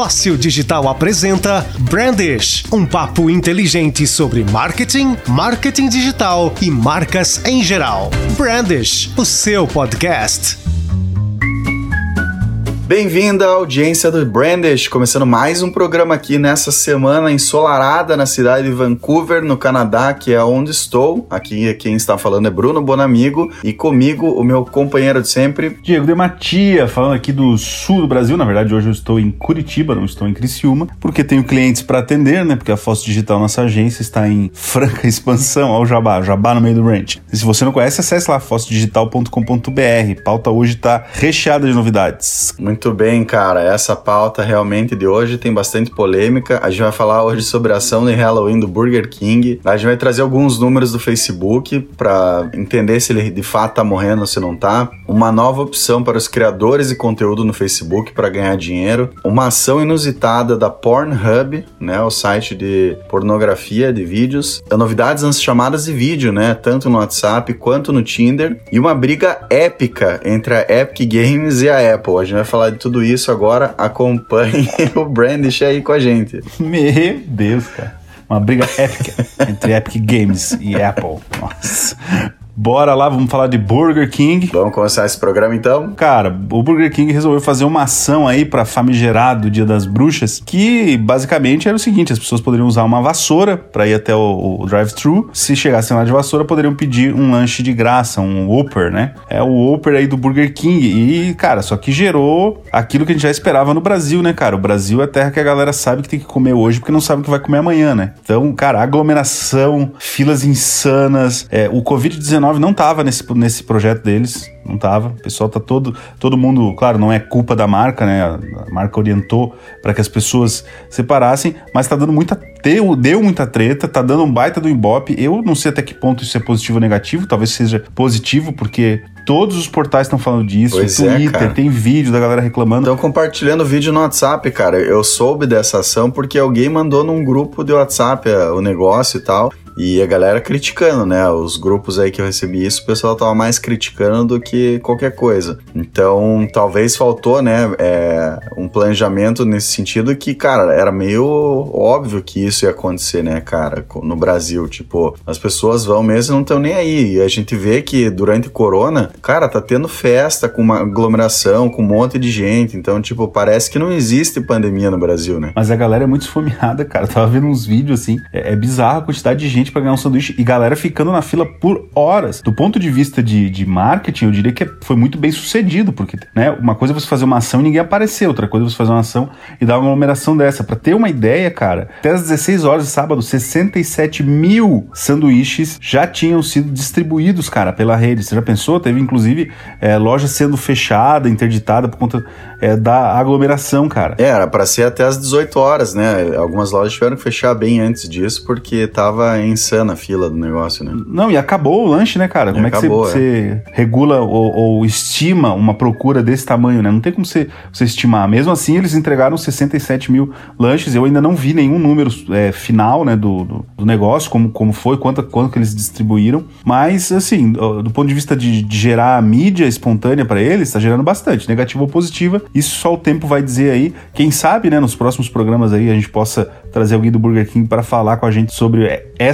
Fóssil Digital apresenta Brandish, um papo inteligente sobre marketing, marketing digital e marcas em geral. Brandish, o seu podcast. Bem-vinda à audiência do Brandish, começando mais um programa aqui nessa semana ensolarada na cidade de Vancouver, no Canadá, que é onde estou. Aqui quem está falando é Bruno Bonamigo e comigo o meu companheiro de sempre, Diego de Matia, falando aqui do sul do Brasil. Na verdade, hoje eu estou em Curitiba, não estou em Criciúma, porque tenho clientes para atender, né? Porque a Foto Digital, nossa agência, está em franca expansão ao Jabá, Jabá no meio do ranch. E se você não conhece, acesse lá fotodigital.com.br. Pauta hoje está recheada de novidades. Muito muito bem, cara. Essa pauta realmente de hoje tem bastante polêmica. A gente vai falar hoje sobre a ação de Halloween do Burger King. A gente vai trazer alguns números do Facebook para entender se ele de fato tá morrendo ou se não tá. Uma nova opção para os criadores de conteúdo no Facebook para ganhar dinheiro. Uma ação inusitada da Pornhub, né, o site de pornografia de vídeos. Novidades nas chamadas de vídeo, né, tanto no WhatsApp quanto no Tinder. E uma briga épica entre a Epic Games e a Apple. A gente vai falar de tudo isso agora, acompanhe o Brandish aí com a gente. Meu Deus, cara. Uma briga épica entre Epic Games e Apple. Nossa. Bora lá, vamos falar de Burger King. Vamos começar esse programa então? Cara, o Burger King resolveu fazer uma ação aí para famigerado Dia das Bruxas, que basicamente era o seguinte: as pessoas poderiam usar uma vassoura para ir até o, o drive-thru. Se chegassem lá de vassoura, poderiam pedir um lanche de graça, um Whopper, né? É o Whopper aí do Burger King. E, cara, só que gerou aquilo que a gente já esperava no Brasil, né, cara? O Brasil é a terra que a galera sabe que tem que comer hoje porque não sabe o que vai comer amanhã, né? Então, cara, aglomeração, filas insanas, é, o Covid-19 não tava nesse, nesse projeto deles, não tava. O pessoal tá todo, todo mundo, claro, não é culpa da marca, né? A marca orientou para que as pessoas separassem, mas tá dando muita deu, deu muita treta, tá dando um baita do Ibope. Eu não sei até que ponto isso é positivo ou negativo, talvez seja positivo, porque todos os portais estão falando disso, pois é, Twitter, é, tem vídeo da galera reclamando. Estão compartilhando vídeo no WhatsApp, cara. Eu soube dessa ação porque alguém mandou num grupo de WhatsApp é, o negócio e tal. E a galera criticando, né? Os grupos aí que eu recebi isso, o pessoal tava mais criticando do que qualquer coisa. Então, talvez faltou, né? É, um planejamento nesse sentido que, cara, era meio óbvio que isso ia acontecer, né, cara? No Brasil, tipo, as pessoas vão mesmo e não estão nem aí. E a gente vê que durante corona, cara, tá tendo festa com uma aglomeração, com um monte de gente. Então, tipo, parece que não existe pandemia no Brasil, né? Mas a galera é muito esfomeada, cara. Eu tava vendo uns vídeos assim, é, é bizarro a quantidade de gente gente para ganhar um sanduíche e galera ficando na fila por horas. Do ponto de vista de, de marketing, eu diria que foi muito bem sucedido, porque né, uma coisa é você fazer uma ação e ninguém aparecer, outra coisa é você fazer uma ação e dar uma aglomeração dessa. Para ter uma ideia, cara, até as 16 horas de sábado, 67 mil sanduíches já tinham sido distribuídos, cara, pela rede. Você já pensou? Teve inclusive é, loja sendo fechada, interditada por conta é, da aglomeração, cara. É, era para ser até as 18 horas, né? Algumas lojas tiveram que fechar bem antes disso porque tava em insana a fila do negócio, né? Não, e acabou o lanche, né, cara? Como é, é que você, é. regula ou, ou, estima uma procura desse tamanho, né? Não tem como você, você estimar. Mesmo assim, eles entregaram 67 mil lanches. Eu ainda não vi nenhum número é, final, né, do, do, do, negócio, como, como foi, quanto, quanto que eles distribuíram. Mas, assim, do ponto de vista de, de gerar mídia espontânea para eles, está gerando bastante, negativa ou positiva. Isso só o tempo vai dizer aí. Quem sabe, né, nos próximos programas aí a gente possa trazer alguém do Burger King para falar com a gente sobre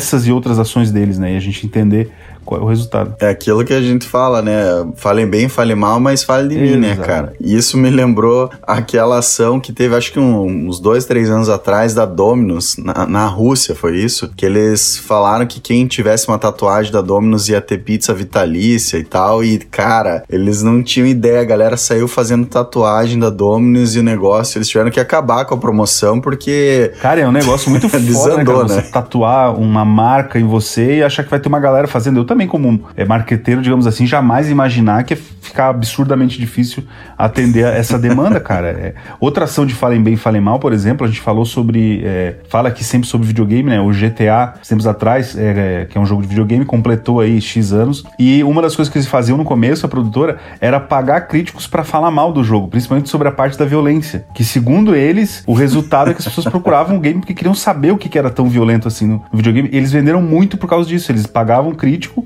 essas e outras ações deles, né? E a gente entender o resultado. É aquilo que a gente fala, né? Falem bem, falem mal, mas fale de Exato. mim, né, cara? E isso me lembrou aquela ação que teve, acho que um, uns dois, três anos atrás, da Dominus, na, na Rússia, foi isso? Que eles falaram que quem tivesse uma tatuagem da Dominus ia ter pizza vitalícia e tal. E, cara, eles não tinham ideia. A galera saiu fazendo tatuagem da Dominus e o negócio. Eles tiveram que acabar com a promoção porque. Cara, é um negócio muito foda, Desandou, né, cara? Você né? tatuar uma marca em você e achar que vai ter uma galera fazendo. Eu também também, como é, marqueteiro, digamos assim, jamais imaginar que ia ficar absurdamente difícil atender essa demanda, cara. É, outra ação de Falem Bem, Falem Mal, por exemplo, a gente falou sobre. É, fala aqui sempre sobre videogame, né? O GTA, tempos atrás, é, é, que é um jogo de videogame, completou aí X anos. E uma das coisas que eles faziam no começo, a produtora, era pagar críticos para falar mal do jogo, principalmente sobre a parte da violência. Que, segundo eles, o resultado é que as pessoas procuravam um game porque queriam saber o que era tão violento assim no videogame. Eles venderam muito por causa disso. Eles pagavam crítico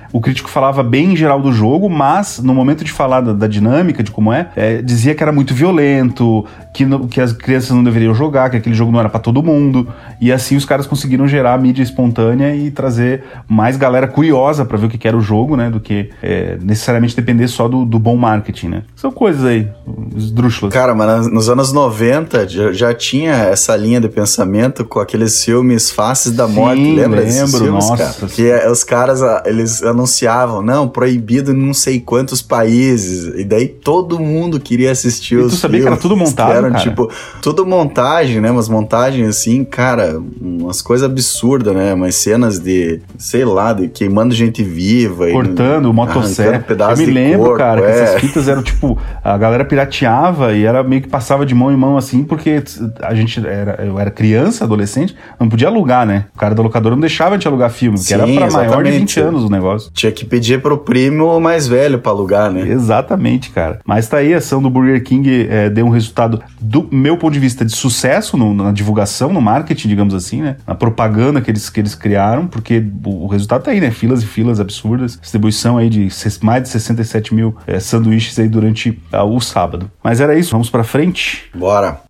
o crítico falava bem em geral do jogo, mas no momento de falar da, da dinâmica, de como é, é, dizia que era muito violento, que, no, que as crianças não deveriam jogar, que aquele jogo não era para todo mundo. E assim os caras conseguiram gerar mídia espontânea e trazer mais galera curiosa para ver o que era o jogo, né? Do que é, necessariamente depender só do, do, bom marketing, né? São coisas aí, esdrúxulas. Cara, mas nos anos 90 já, já, tinha essa linha de pensamento com aqueles filmes Faces da Morte, Sim, lembra lembro, filmes, nossa, cara? Que é, os caras, ah, eles anunciavam, não, proibido em não sei quantos países, e daí todo mundo queria assistir e os tu sabia filmes, que era tudo montado, eram, cara? tipo, tudo montagem, né? Umas montagens assim, cara, umas coisas absurdas, né? Umas cenas de, sei lá, de queimando gente viva. Cortando, e, motosserra. Eu me lembro, corpo, cara, é. que essas fitas eram tipo, a galera pirateava e era meio que passava de mão em mão assim, porque a gente era, eu era criança, adolescente, não podia alugar, né? O cara da locadora não deixava de alugar filme, porque Sim, era pra exatamente. maior de 20 anos o negócio. Tinha que pedir pro primo mais velho pra alugar, né? Exatamente, cara. Mas tá aí, a ação do Burger King é, deu um resultado, do meu ponto de vista, de sucesso no, na divulgação, no marketing, digamos assim, né? Na propaganda que eles, que eles criaram, porque o, o resultado tá aí, né? Filas e filas absurdas, distribuição aí de mais de 67 mil é, sanduíches aí durante uh, o sábado. Mas era isso, vamos pra frente? Bora!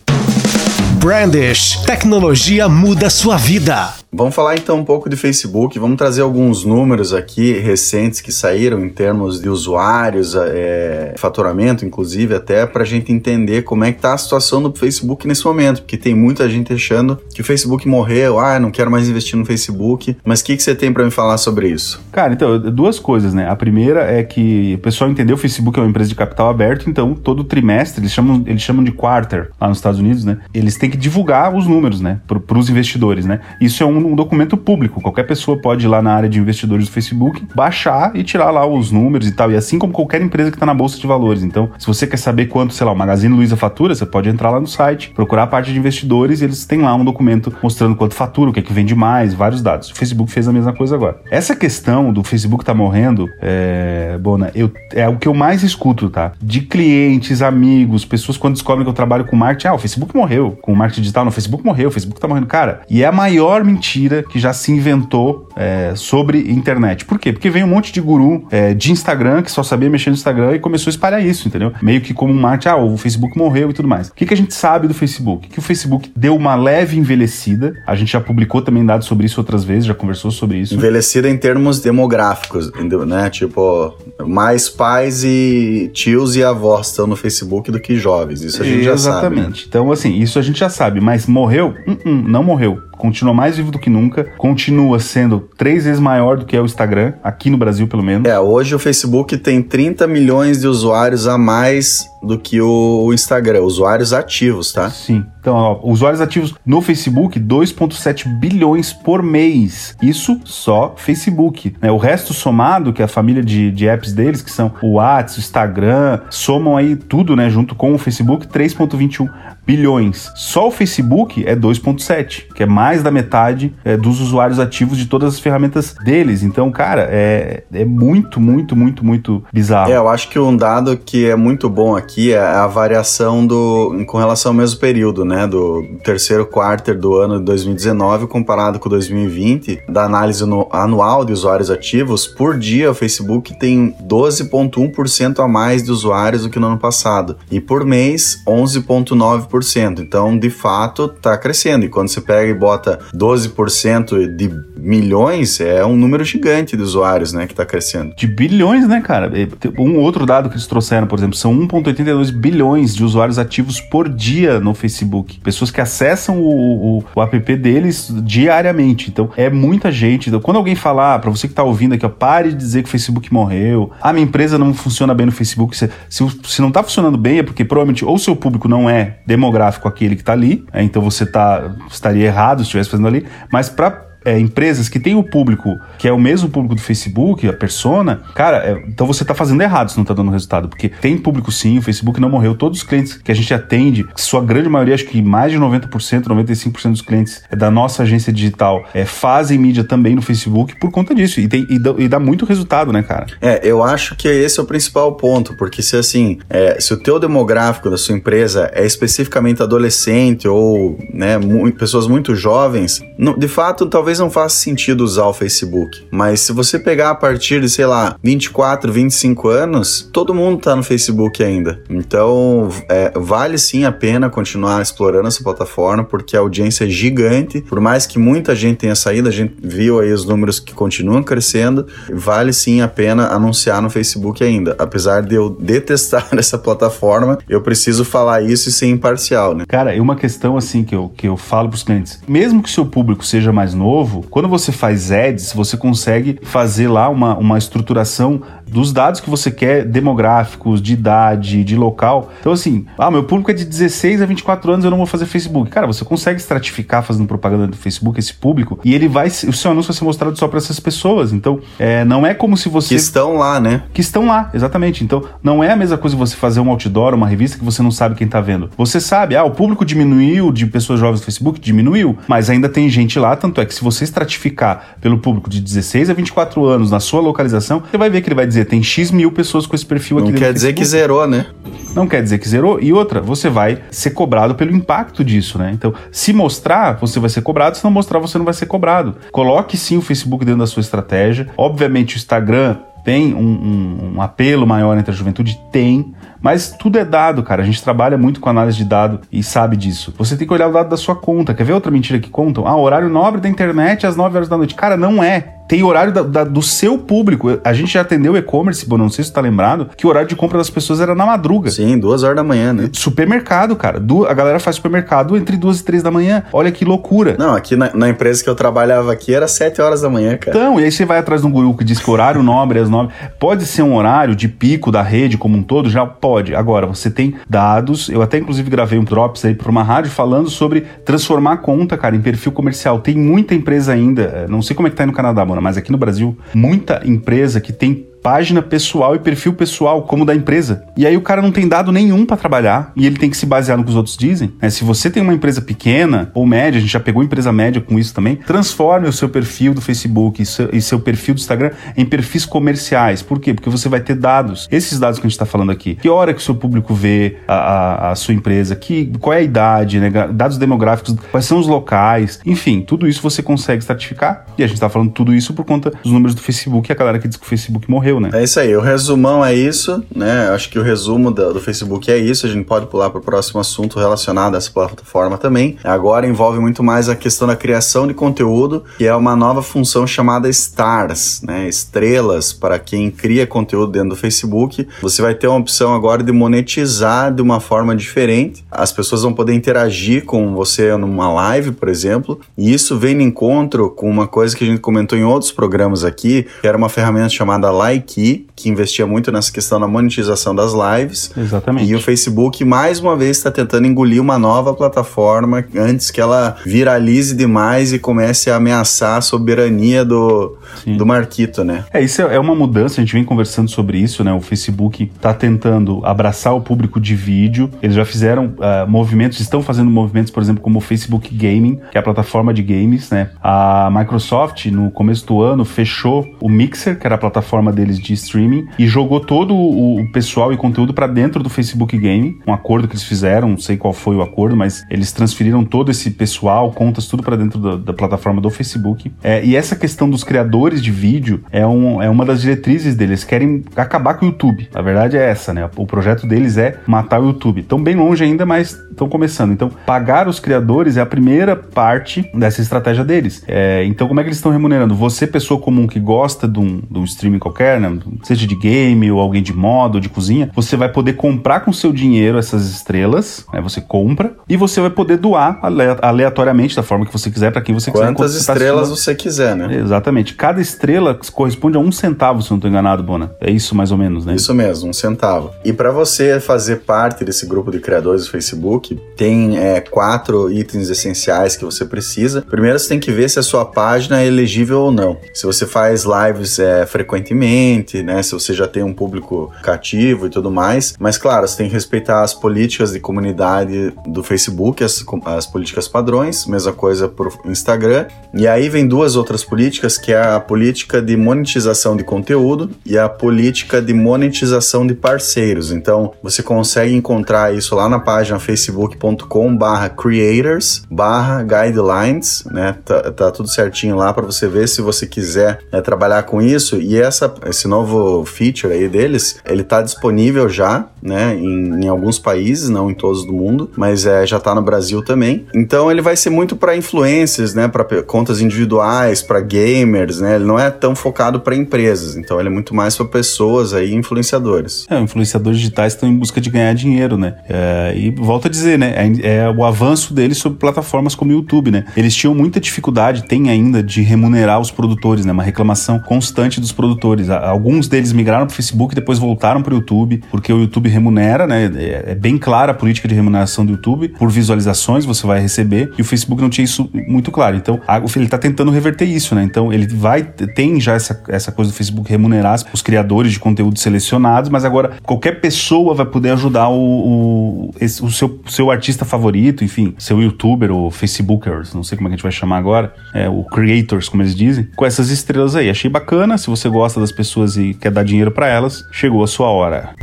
Brandish, tecnologia muda sua vida. Vamos falar então um pouco de Facebook, vamos trazer alguns números aqui recentes que saíram em termos de usuários, é, faturamento, inclusive, até para a gente entender como é que está a situação do Facebook nesse momento, porque tem muita gente achando que o Facebook morreu, ah, não quero mais investir no Facebook, mas o que, que você tem para me falar sobre isso? Cara, então, duas coisas, né? A primeira é que o pessoal entendeu, o Facebook é uma empresa de capital aberto, então todo trimestre, eles chamam, eles chamam de quarter lá nos Estados Unidos, né? Eles têm que divulgar os números, né, para os investidores, né? Isso é um um documento público. Qualquer pessoa pode ir lá na área de investidores do Facebook, baixar e tirar lá os números e tal. E assim como qualquer empresa que está na bolsa de valores. Então, se você quer saber quanto, sei lá, o Magazine Luiza fatura, você pode entrar lá no site, procurar a parte de investidores e eles têm lá um documento mostrando quanto fatura, o que é que vende mais, vários dados. O Facebook fez a mesma coisa agora. Essa questão do Facebook tá morrendo, é, Bona, eu, é o que eu mais escuto, tá? De clientes, amigos, pessoas quando descobrem que eu trabalho com marketing, ah, o Facebook morreu. Com marketing digital, no Facebook morreu, o Facebook tá morrendo. Cara, e é a maior mentira que já se inventou é, sobre internet. Por quê? Porque veio um monte de guru é, de Instagram que só sabia mexer no Instagram e começou a espalhar isso, entendeu? Meio que como um marketing, ah, o Facebook morreu e tudo mais. O que, que a gente sabe do Facebook? Que o Facebook deu uma leve envelhecida. A gente já publicou também dados sobre isso outras vezes, já conversou sobre isso. Envelhecida em termos demográficos, né? Tipo, mais pais e tios e avós estão no Facebook do que jovens. Isso a gente Exatamente. já sabe. Exatamente. Né? Então, assim, isso a gente já sabe. Mas morreu? Uh -uh, não morreu continua mais vivo do que nunca, continua sendo três vezes maior do que é o Instagram, aqui no Brasil pelo menos. É, hoje o Facebook tem 30 milhões de usuários a mais do que o Instagram, usuários ativos, tá? Sim. Então, ó, usuários ativos no Facebook, 2,7 bilhões por mês. Isso só Facebook. Né? O resto somado, que é a família de, de apps deles, que são o WhatsApp, o Instagram, somam aí tudo, né, junto com o Facebook, 3,21 bilhões. Só o Facebook é 2,7, que é mais da metade é, dos usuários ativos de todas as ferramentas deles. Então, cara, é, é muito, muito, muito, muito bizarro. É, eu acho que um dado que é muito bom aqui é a variação do com relação ao mesmo período, né, do terceiro quarto do ano de 2019 comparado com 2020, da análise no, anual de usuários ativos, por dia o Facebook tem 12,1% a mais de usuários do que no ano passado e por mês 11,9% 9%. Então, de fato, está crescendo. E quando você pega e bota 12% de milhões, é um número gigante de usuários, né, que está crescendo. De bilhões, né, cara? Um outro dado que eles trouxeram, por exemplo, são 1,82 bilhões de usuários ativos por dia no Facebook. Pessoas que acessam o, o, o app deles diariamente. Então, é muita gente. Então, quando alguém falar, para você que está ouvindo aqui, ó, pare de dizer que o Facebook morreu, a minha empresa não funciona bem no Facebook, se, se, se não está funcionando bem é porque provavelmente ou seu público não é demográfico aquele que está ali, é, então você tá, estaria errado estivesse fazendo ali, mas para é, empresas que têm o público que é o mesmo público do Facebook, a persona, cara, é, então você tá fazendo errado se não tá dando resultado, porque tem público sim, o Facebook não morreu. Todos os clientes que a gente atende, sua grande maioria, acho que mais de 90%, 95% dos clientes da nossa agência digital é, fazem mídia também no Facebook por conta disso. E, tem, e, dá, e dá muito resultado, né, cara? É, eu acho que esse é o principal ponto, porque se assim, é, se o teu demográfico da sua empresa é especificamente adolescente ou né, mu pessoas muito jovens, de fato, talvez talvez não faça sentido usar o Facebook, mas se você pegar a partir de, sei lá, 24, 25 anos, todo mundo tá no Facebook ainda. Então, é, vale sim a pena continuar explorando essa plataforma, porque a audiência é gigante. Por mais que muita gente tenha saído, a gente viu aí os números que continuam crescendo, vale sim a pena anunciar no Facebook ainda. Apesar de eu detestar essa plataforma, eu preciso falar isso e ser imparcial, né? Cara, e uma questão assim que eu, que eu falo pros clientes, mesmo que seu público seja mais novo, quando você faz ads, você consegue fazer lá uma, uma estruturação dos dados que você quer, demográficos, de idade, de local. Então, assim, ah, meu público é de 16 a 24 anos, eu não vou fazer Facebook. Cara, você consegue estratificar fazendo propaganda do Facebook esse público e ele vai, o seu anúncio vai ser mostrado só para essas pessoas. Então, é, não é como se você. Que estão lá, né? Que estão lá, exatamente. Então, não é a mesma coisa você fazer um outdoor, uma revista que você não sabe quem tá vendo. Você sabe, ah, o público diminuiu de pessoas jovens no Facebook, diminuiu, mas ainda tem gente lá, tanto é que se você estratificar pelo público de 16 a 24 anos na sua localização, você vai ver que ele vai dizer tem X mil pessoas com esse perfil não aqui. Não quer dizer que zerou, né? Não quer dizer que zerou. E outra, você vai ser cobrado pelo impacto disso, né? Então, se mostrar, você vai ser cobrado. Se não mostrar, você não vai ser cobrado. Coloque sim o Facebook dentro da sua estratégia. Obviamente, o Instagram tem um, um, um, apelo maior entre a juventude? Tem. Mas tudo é dado, cara. A gente trabalha muito com análise de dado e sabe disso. Você tem que olhar o dado da sua conta. Quer ver outra mentira que contam? Ah, horário nobre da internet às 9 horas da noite. Cara, não é tem horário da, da, do seu público. A gente já atendeu e-commerce, bom, não sei se você tá lembrado, que o horário de compra das pessoas era na madruga. Sim, duas horas da manhã, né? Supermercado, cara. Du, a galera faz supermercado entre duas e três da manhã. Olha que loucura. Não, aqui na, na, empresa que eu trabalhava aqui era sete horas da manhã, cara. Então, e aí você vai atrás de um guru que diz que horário nobre às nove. Pode ser um horário de pico da rede como um todo? Já pode. Agora, você tem dados. Eu até, inclusive, gravei um drops aí pra uma rádio falando sobre transformar a conta, cara, em perfil comercial. Tem muita empresa ainda. Eh, não sei como é que tá aí no Canadá, mano, mas aqui no Brasil muita empresa que tem página pessoal e perfil pessoal, como da empresa. E aí o cara não tem dado nenhum para trabalhar e ele tem que se basear no que os outros dizem. Né? Se você tem uma empresa pequena ou média, a gente já pegou empresa média com isso também, transforme o seu perfil do Facebook e seu, e seu perfil do Instagram em perfis comerciais. Por quê? Porque você vai ter dados. Esses dados que a gente está falando aqui. Que hora que o seu público vê a, a, a, sua empresa, que, qual é a idade, né? dados demográficos, quais são os locais, enfim, tudo isso você consegue certificar. E a gente está falando tudo isso por conta dos números do Facebook e a galera que diz que o Facebook morreu morreu, né? É isso aí, o resumão é isso, né? Acho que o resumo do, do Facebook é isso. A gente pode pular para o próximo assunto relacionado a essa plataforma também. Agora envolve muito mais a questão da criação de conteúdo, que é uma nova função chamada Stars, né? Estrelas para quem cria conteúdo dentro do Facebook. Você vai ter uma opção agora de monetizar de uma forma diferente. As pessoas vão poder interagir com você numa live, por exemplo, e isso vem no encontro com uma coisa que a gente comentou em outros programas aqui, que era uma ferramenta chamada Like Nike, que investia muito nessa questão da monetização das lives. Exatamente. E o Facebook, mais uma vez, está tentando engolir uma nova plataforma antes que ela viralize demais e comece a ameaçar a soberania do, do Marquito, né? É, isso é uma mudança, a gente vem conversando sobre isso, né? O Facebook está tentando abraçar o público de vídeo. Eles já fizeram uh, movimentos, estão fazendo movimentos, por exemplo, como o Facebook Gaming, que é a plataforma de games, né? A Microsoft, no começo do ano, fechou o Mixer, que era a plataforma deles de streaming, e jogou todo o, pessoal e conteúdo para dentro do Facebook Gaming. Um acordo que eles fizeram, não sei qual foi o acordo, mas eles transferiram todo esse pessoal, contas, tudo para dentro da, da, plataforma do Facebook. É, e essa questão dos criadores de vídeo é, um, é uma das diretrizes deles. Eles querem acabar com o YouTube. A verdade é essa, né? O projeto deles é matar o YouTube. Estão bem longe ainda, mas estão começando. Então, pagar os criadores é a primeira parte dessa estratégia deles. É, então, como é que eles estão remunerando? Você, pessoa comum que gosta de um, de um streaming qualquer, né? seja de game ou alguém de moda ou de cozinha, você vai poder comprar com seu dinheiro essas estrelas, né? Você compra e você vai poder doar aleatoriamente da forma que você quiser para quem você quiser. Quantas estrelas tá você quiser, né? Exatamente. Cada estrela corresponde a um centavo, se não estou enganado, Bona. É isso mais ou menos, né? Isso mesmo, um centavo. E para você fazer parte desse grupo de criadores do Facebook, tem é, quatro itens essenciais que você precisa. Primeiro, você tem que ver se a sua página é elegível ou não. Se você faz lives é, frequentemente abertamente, né? Se você já tem um público cativo e tudo mais. Mas claro, você tem que respeitar as políticas de comunidade do Facebook, as, as políticas padrões, mesma coisa por Instagram. E aí vem duas outras políticas, que é a política de monetização de conteúdo e a política de monetização de parceiros. Então, você consegue encontrar isso lá na página facebook.com/creators/guidelines, né? Tá, tá, tudo certinho lá para você ver se você quiser né, trabalhar com isso. E essa, esse novo feature aí deles, ele tá disponível já, né? Em, em alguns países, não em todos do mundo, mas é, já tá no Brasil também. Então, ele vai ser muito para influências, né? Para contas individuais, para gamers, né? Ele não é tão focado para empresas. Então, ele é muito mais para pessoas aí, influenciadores. É, influenciadores digitais estão em busca de ganhar dinheiro, né? É, e volto a dizer, né? É, é, o avanço deles sobre plataformas como o YouTube, né? Eles tinham muita dificuldade, tem ainda, de remunerar os produtores, né? Uma reclamação constante dos produtores. Alguns deles migraram para o Facebook e depois voltaram para o YouTube, porque o YouTube remunera, né? É, é bem clara a política de remuneração do YouTube. Por visualizações você vai receber. E o Facebook não tinha isso muito claro. Então, ele está tentando reverter isso, né? Então, ele vai. Tem já essa, essa coisa do Facebook remunerar os criadores de conteúdo selecionados, mas agora qualquer pessoa vai poder ajudar o, o, esse, o seu, seu artista favorito, enfim, seu youtuber ou facebookers, não sei como é que a gente vai chamar agora, é, o creators, como eles dizem, com essas estrelas aí. Achei bacana, se você gosta das pessoas e quer dar dinheiro para elas, chegou a sua hora.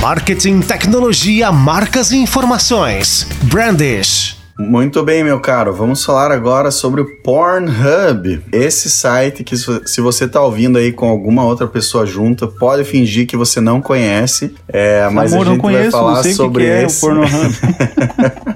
Marketing, tecnologia, marcas e informações. Brandish. Muito bem, meu caro. Vamos falar agora sobre o Pornhub. Esse site que, se você está ouvindo aí com alguma outra pessoa junta, pode fingir que você não conhece. É, mas Amor, a gente conheço, vai falar sobre que que é esse.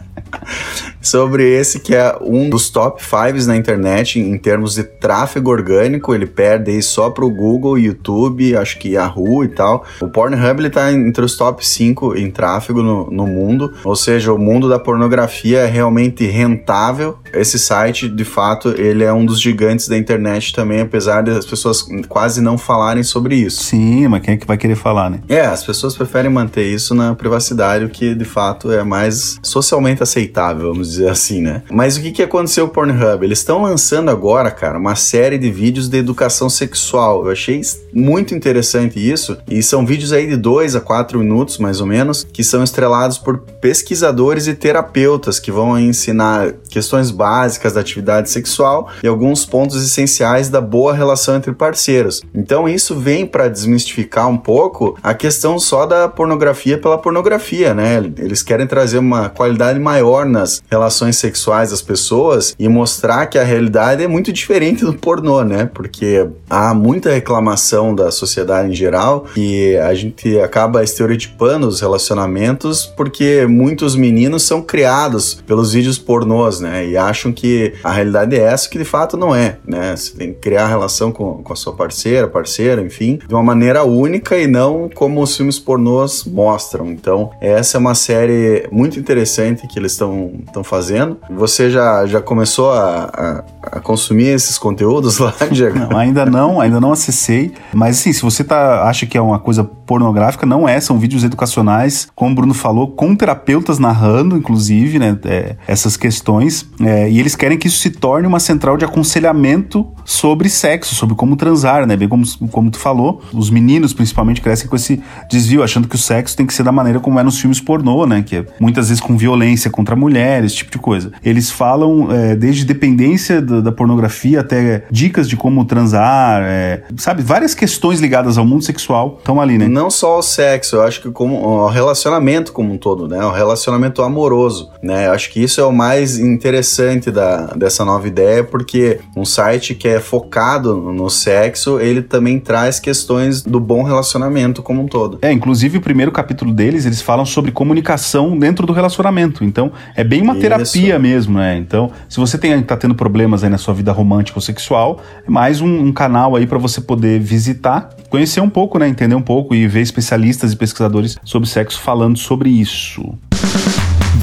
Sobre esse que é um dos top 5 na internet em termos de tráfego orgânico. Ele perde aí só pro Google, YouTube, acho que Yahoo e tal. O Pornhub ele tá entre os top 5 em tráfego no, no mundo, ou seja, o mundo da pornografia é realmente rentável. Esse site, de fato, ele é um dos gigantes da internet também, apesar das pessoas quase não falarem sobre isso. Sim, mas quem é que vai querer falar, né? É, as pessoas preferem manter isso na privacidade, o que de fato é mais socialmente aceitável, vamos dizer assim, né? Mas o que, que aconteceu com o Pornhub? Eles estão lançando agora, cara, uma série de vídeos de educação sexual. Eu achei muito interessante isso. E são vídeos aí de 2 a 4 minutos, mais ou menos, que são estrelados por pesquisadores e terapeutas que vão ensinar questões básicas da atividade sexual e alguns pontos essenciais da boa relação entre parceiros. Então isso vem para desmistificar um pouco a questão só da pornografia pela pornografia, né? Eles querem trazer uma qualidade maior nas relações sexuais das pessoas e mostrar que a realidade é muito diferente do pornô, né? Porque há muita reclamação da sociedade em geral e a gente acaba estereotipando os relacionamentos porque muitos meninos são criados pelos vídeos pornôs, né? E acham que a realidade é essa, que de fato não é, né? Você tem que criar relação com, com a sua parceira, parceiro, enfim, de uma maneira única e não como os filmes pornôs mostram. Então, essa é uma série muito interessante que eles estão fazendo. Você já, já começou a, a, a consumir esses conteúdos lá, Diego? Não, ainda não, ainda não acessei. Mas assim, se você tá, acha que é uma coisa pornográfica, não é, são vídeos educacionais, como o Bruno falou, com terapeutas narrando, inclusive, né, é, essas questões. É, e eles querem que isso se torne uma central de aconselhamento sobre sexo, sobre como transar, né? Bem como, como tu falou, os meninos principalmente crescem com esse desvio, achando que o sexo tem que ser da maneira como é nos filmes pornô, né? Que é muitas vezes com violência contra mulheres, esse tipo de coisa. Eles falam é, desde dependência da, da, pornografia até dicas de como transar, é, sabe? Várias questões ligadas ao mundo sexual estão ali, né? Não só o sexo, eu acho que como o relacionamento como um todo, né? O relacionamento amoroso, né? Eu acho que isso é o mais interessante da, dessa nova ideia, porque um site que é focado no sexo, ele também traz questões do bom relacionamento como um todo. É, inclusive o primeiro capítulo deles, eles falam sobre comunicação dentro do relacionamento. Então, é bem uma terapia mesmo, né? Então, se você tem, tá tendo problemas aí na sua vida romântica ou sexual, é mais um, um canal aí para você poder visitar, conhecer um pouco, né? Entender um pouco e ver especialistas e pesquisadores sobre sexo falando sobre isso.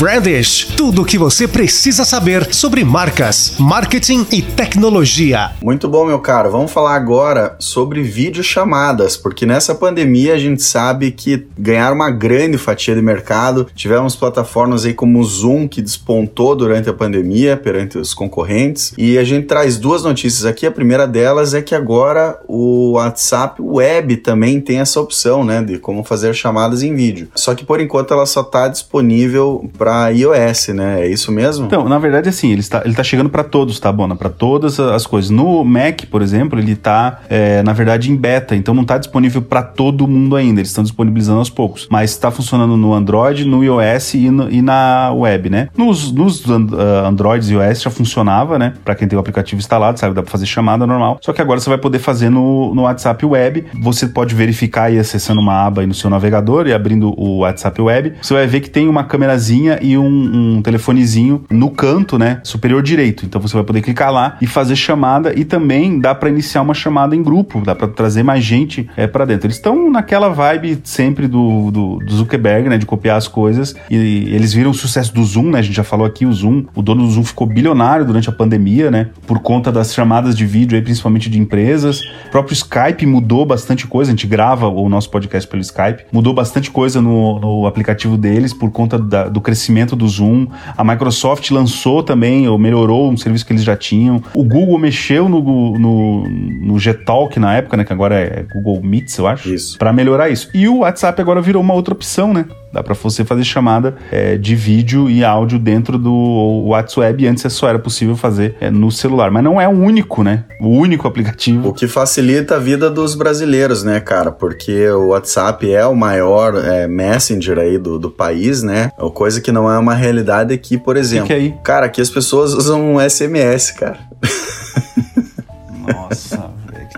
Brandish, tudo o que você precisa saber sobre marcas, marketing e tecnologia. Muito bom, meu caro. Vamos falar agora sobre videochamadas, porque nessa pandemia a gente sabe que ganharam uma grande fatia de mercado. Tivemos plataformas aí como o Zoom que despontou durante a pandemia perante os concorrentes. E a gente traz duas notícias aqui. A primeira delas é que agora o WhatsApp Web também tem essa opção, né, de como fazer chamadas em vídeo. Só que por enquanto ela só está disponível para iOS, né? É isso mesmo? Então, na verdade, assim, ele está, ele tá chegando para todos, tá, Bona? Para todas as coisas. No Mac, por exemplo, ele está, é, na verdade, em beta, então não está disponível para todo mundo ainda. Eles estão disponibilizando aos poucos. Mas está funcionando no Android, no iOS e, no, e na web, né? Nos, nos uh, Androids e iOS já funcionava, né? Para quem tem o aplicativo instalado, sabe? Dá para fazer chamada normal. Só que agora você vai poder fazer no, no WhatsApp Web. Você pode verificar aí acessando uma aba aí no seu navegador e abrindo o WhatsApp Web. Você vai ver que tem uma câmerazinha e um, um telefonezinho no canto, né? Superior direito. Então você vai poder clicar lá e fazer chamada e também dá para iniciar uma chamada em grupo, dá para trazer mais gente é, para dentro. Eles estão naquela vibe sempre do, do, do, Zuckerberg, né? De copiar as coisas. E eles viram o sucesso do Zoom, né? A gente já falou aqui, o Zoom. O dono do Zoom ficou bilionário durante a pandemia, né? Por conta das chamadas de vídeo aí, principalmente de empresas. O próprio Skype mudou bastante coisa. A gente grava o nosso podcast pelo Skype. Mudou bastante coisa no, no aplicativo deles por conta da, do crescimento do Zoom. A Microsoft lançou também, ou melhorou um serviço que eles já tinham. O Google mexeu no, no, no Gtalk na época, né? Que agora é Google Meets, eu acho. Isso. Para melhorar isso. E o WhatsApp agora virou uma outra opção, né? Dá para você fazer chamada é, de vídeo e áudio dentro do WhatsApp. Antes só era possível fazer é, no celular. Mas não é o único, né? O único aplicativo. O que facilita a vida dos brasileiros, né, cara? Porque o WhatsApp é o maior é, messenger aí do, do país, né? É coisa que não é uma realidade aqui, por exemplo. Que que é aí? Cara, aqui as pessoas usam SMS, cara.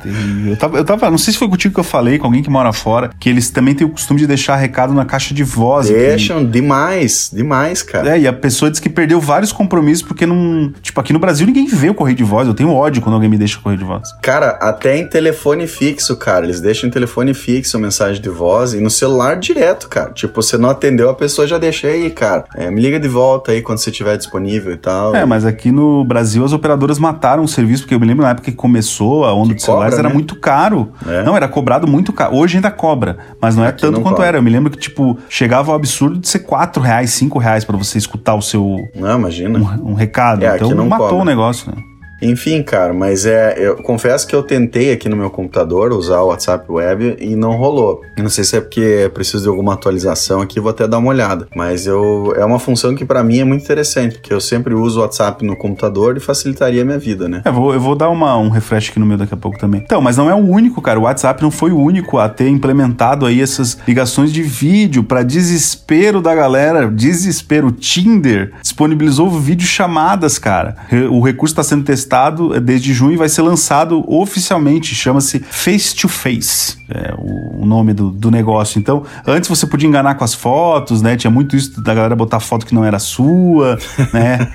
Eu tava, eu tava, não sei se foi contigo que eu falei, com alguém que mora fora, que eles também têm o costume de deixar recado na caixa de voz. Deixam, que... demais, demais, cara. É, e a pessoa diz que perdeu vários compromissos porque não. Tipo, aqui no Brasil ninguém vê o correio de voz. Eu tenho ódio quando alguém me deixa o correio de voz. Cara, até em telefone fixo, cara. Eles deixam em telefone fixo mensagem de voz e no celular direto, cara. Tipo, você não atendeu, a pessoa já deixa aí, cara. É, me liga de volta aí quando você estiver disponível e tal. É, mas aqui no Brasil as operadoras mataram o serviço, porque eu me lembro na época que começou a onda que de cobra, celulares né? era muito caro. É. Não, era cobrado muito caro. Hoje ainda cobra, mas não é Aqui tanto não quanto cobra. era. Eu me lembro que, tipo, chegava ao absurdo de ser 4 reais, 5 reais pra você escutar o seu. Não, imagina. Um, um recado. É, então matou cobra. o negócio, né? Enfim, cara, mas é. Eu confesso que eu tentei aqui no meu computador usar o WhatsApp Web e não rolou. Não sei se é porque preciso de alguma atualização aqui, vou até dar uma olhada. Mas eu é uma função que para mim é muito interessante, porque eu sempre uso o WhatsApp no computador e facilitaria a minha vida, né? É, vou, eu vou dar uma, um refresh aqui no meu daqui a pouco também. Então, mas não é o único, cara. O WhatsApp não foi o único a ter implementado aí essas ligações de vídeo para desespero da galera. Desespero. Tinder disponibilizou vídeo chamadas, cara. O recurso está sendo testado testado desde junho vai ser lançado oficialmente. Chama-se Face to Face, é o, nome do, do negócio. Então, antes você podia enganar com as fotos, né? Tinha muito isso da galera botar foto que não era sua, né?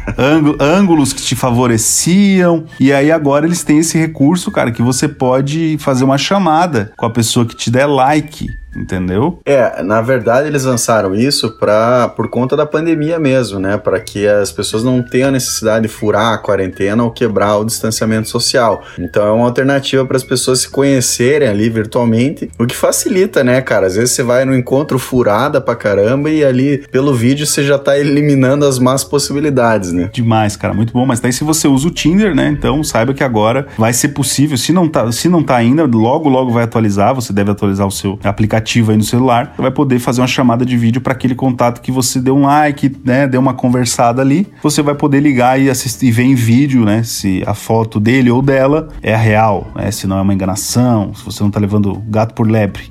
ângulos que te favoreciam. E aí agora eles têm esse recurso, cara, que você pode fazer uma chamada com a pessoa que te der like entendeu? É, na verdade eles lançaram isso para por conta da pandemia mesmo, né? Para que as pessoas não tenham necessidade de furar a quarentena ou quebrar o distanciamento social. Então é uma alternativa para as pessoas se conhecerem ali virtualmente, o que facilita, né, cara? Às vezes você vai no encontro furada pra caramba e ali pelo vídeo você já tá eliminando as más possibilidades, né? Demais, cara, muito bom. Mas daí se você usa o Tinder, né? Então saiba que agora vai ser possível. Se não tá, se não tá ainda, logo logo vai atualizar. Você deve atualizar o seu aplicativo aplicativo aí no celular, você vai poder fazer uma chamada de vídeo para aquele contato que você deu um like, né, deu uma conversada ali. Você vai poder ligar e assistir, ver em vídeo, né, se a foto dele ou dela é real, né, se não é uma enganação, se você não tá levando gato por lebre.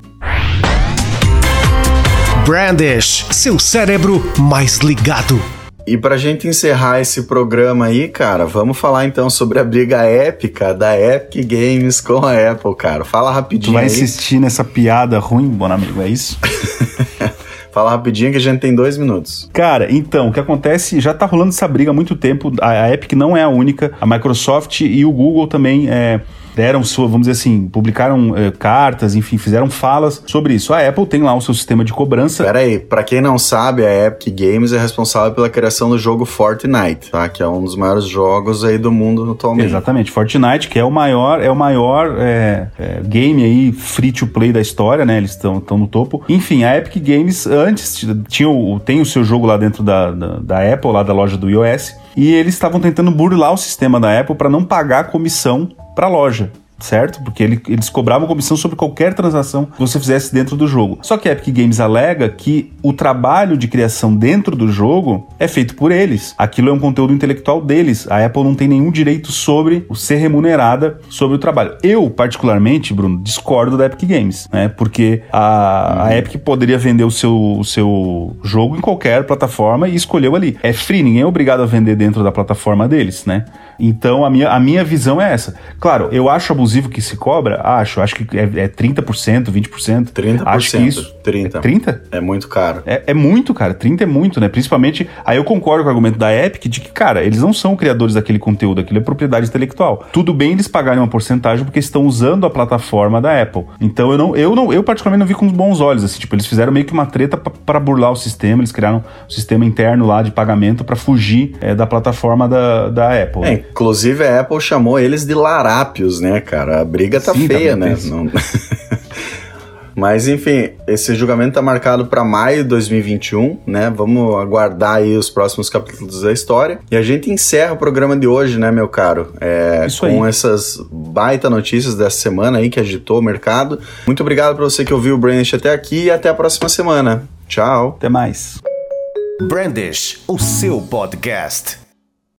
Brandish, seu cérebro mais ligado. E pra gente encerrar esse programa aí, cara, vamos falar então sobre a briga épica da Epic Games com a Apple, cara. Fala rapidinho. Tu vai aí. insistir nessa piada ruim, bom amigo, é isso? Fala rapidinho que a gente tem dois minutos. Cara, então, o que acontece, já tá rolando essa briga há muito tempo. A, a Epic não é a única, a Microsoft e o Google também é deram sua, vamos dizer assim, publicaram é, cartas, enfim, fizeram falas sobre isso. A Apple tem lá o seu sistema de cobrança. Pera aí, pra quem não sabe, a Epic Games é responsável pela criação do jogo Fortnite, tá? Que é um dos maiores jogos aí do mundo atualmente. Exatamente, Fortnite, que é o maior, é o maior é, é, game aí free to play da história, né? Eles estão no topo. Enfim, a Epic Games antes tinha o, tem o seu jogo lá dentro da, da, da Apple, lá da loja do iOS, e eles estavam tentando burlar o sistema da Apple para não pagar comissão para a loja certo? Porque ele, eles cobravam comissão sobre qualquer transação que você fizesse dentro do jogo. Só que a Epic Games alega que o trabalho de criação dentro do jogo é feito por eles. Aquilo é um conteúdo intelectual deles. A Apple não tem nenhum direito sobre ser remunerada sobre o trabalho. Eu, particularmente, Bruno, discordo da Epic Games, né? Porque a, a Epic poderia vender o seu, o seu jogo em qualquer plataforma e escolheu ali. É free, ninguém é obrigado a vender dentro da plataforma deles, né? Então a minha, a minha visão é essa. Claro, eu acho abusivo que se cobra, acho, acho que é, é 30%, 20%. 30%. Acho que isso. 30. É 30? É muito caro. É, é muito, cara. 30 é muito, né? Principalmente. Aí eu concordo com o argumento da Epic de que, cara, eles não são criadores daquele conteúdo, aquilo é propriedade intelectual. Tudo bem eles pagarem uma porcentagem porque estão usando a plataforma da Apple. Então eu não, eu não, eu particularmente não vi com bons olhos, assim, tipo, eles fizeram meio que uma treta para burlar o sistema, eles criaram um sistema interno lá de pagamento para fugir é, da plataforma da, da Apple. É, inclusive a Apple chamou eles de larápios, né, cara? A briga tá Sim, feia, né? Não... Mas enfim, esse julgamento tá marcado para maio de 2021, né? Vamos aguardar aí os próximos capítulos da história. E a gente encerra o programa de hoje, né, meu caro? É, Isso com aí. essas baita notícias dessa semana aí que agitou o mercado. Muito obrigado para você que ouviu o Brandish até aqui e até a próxima semana. Tchau. Até mais. Brandish, o seu podcast.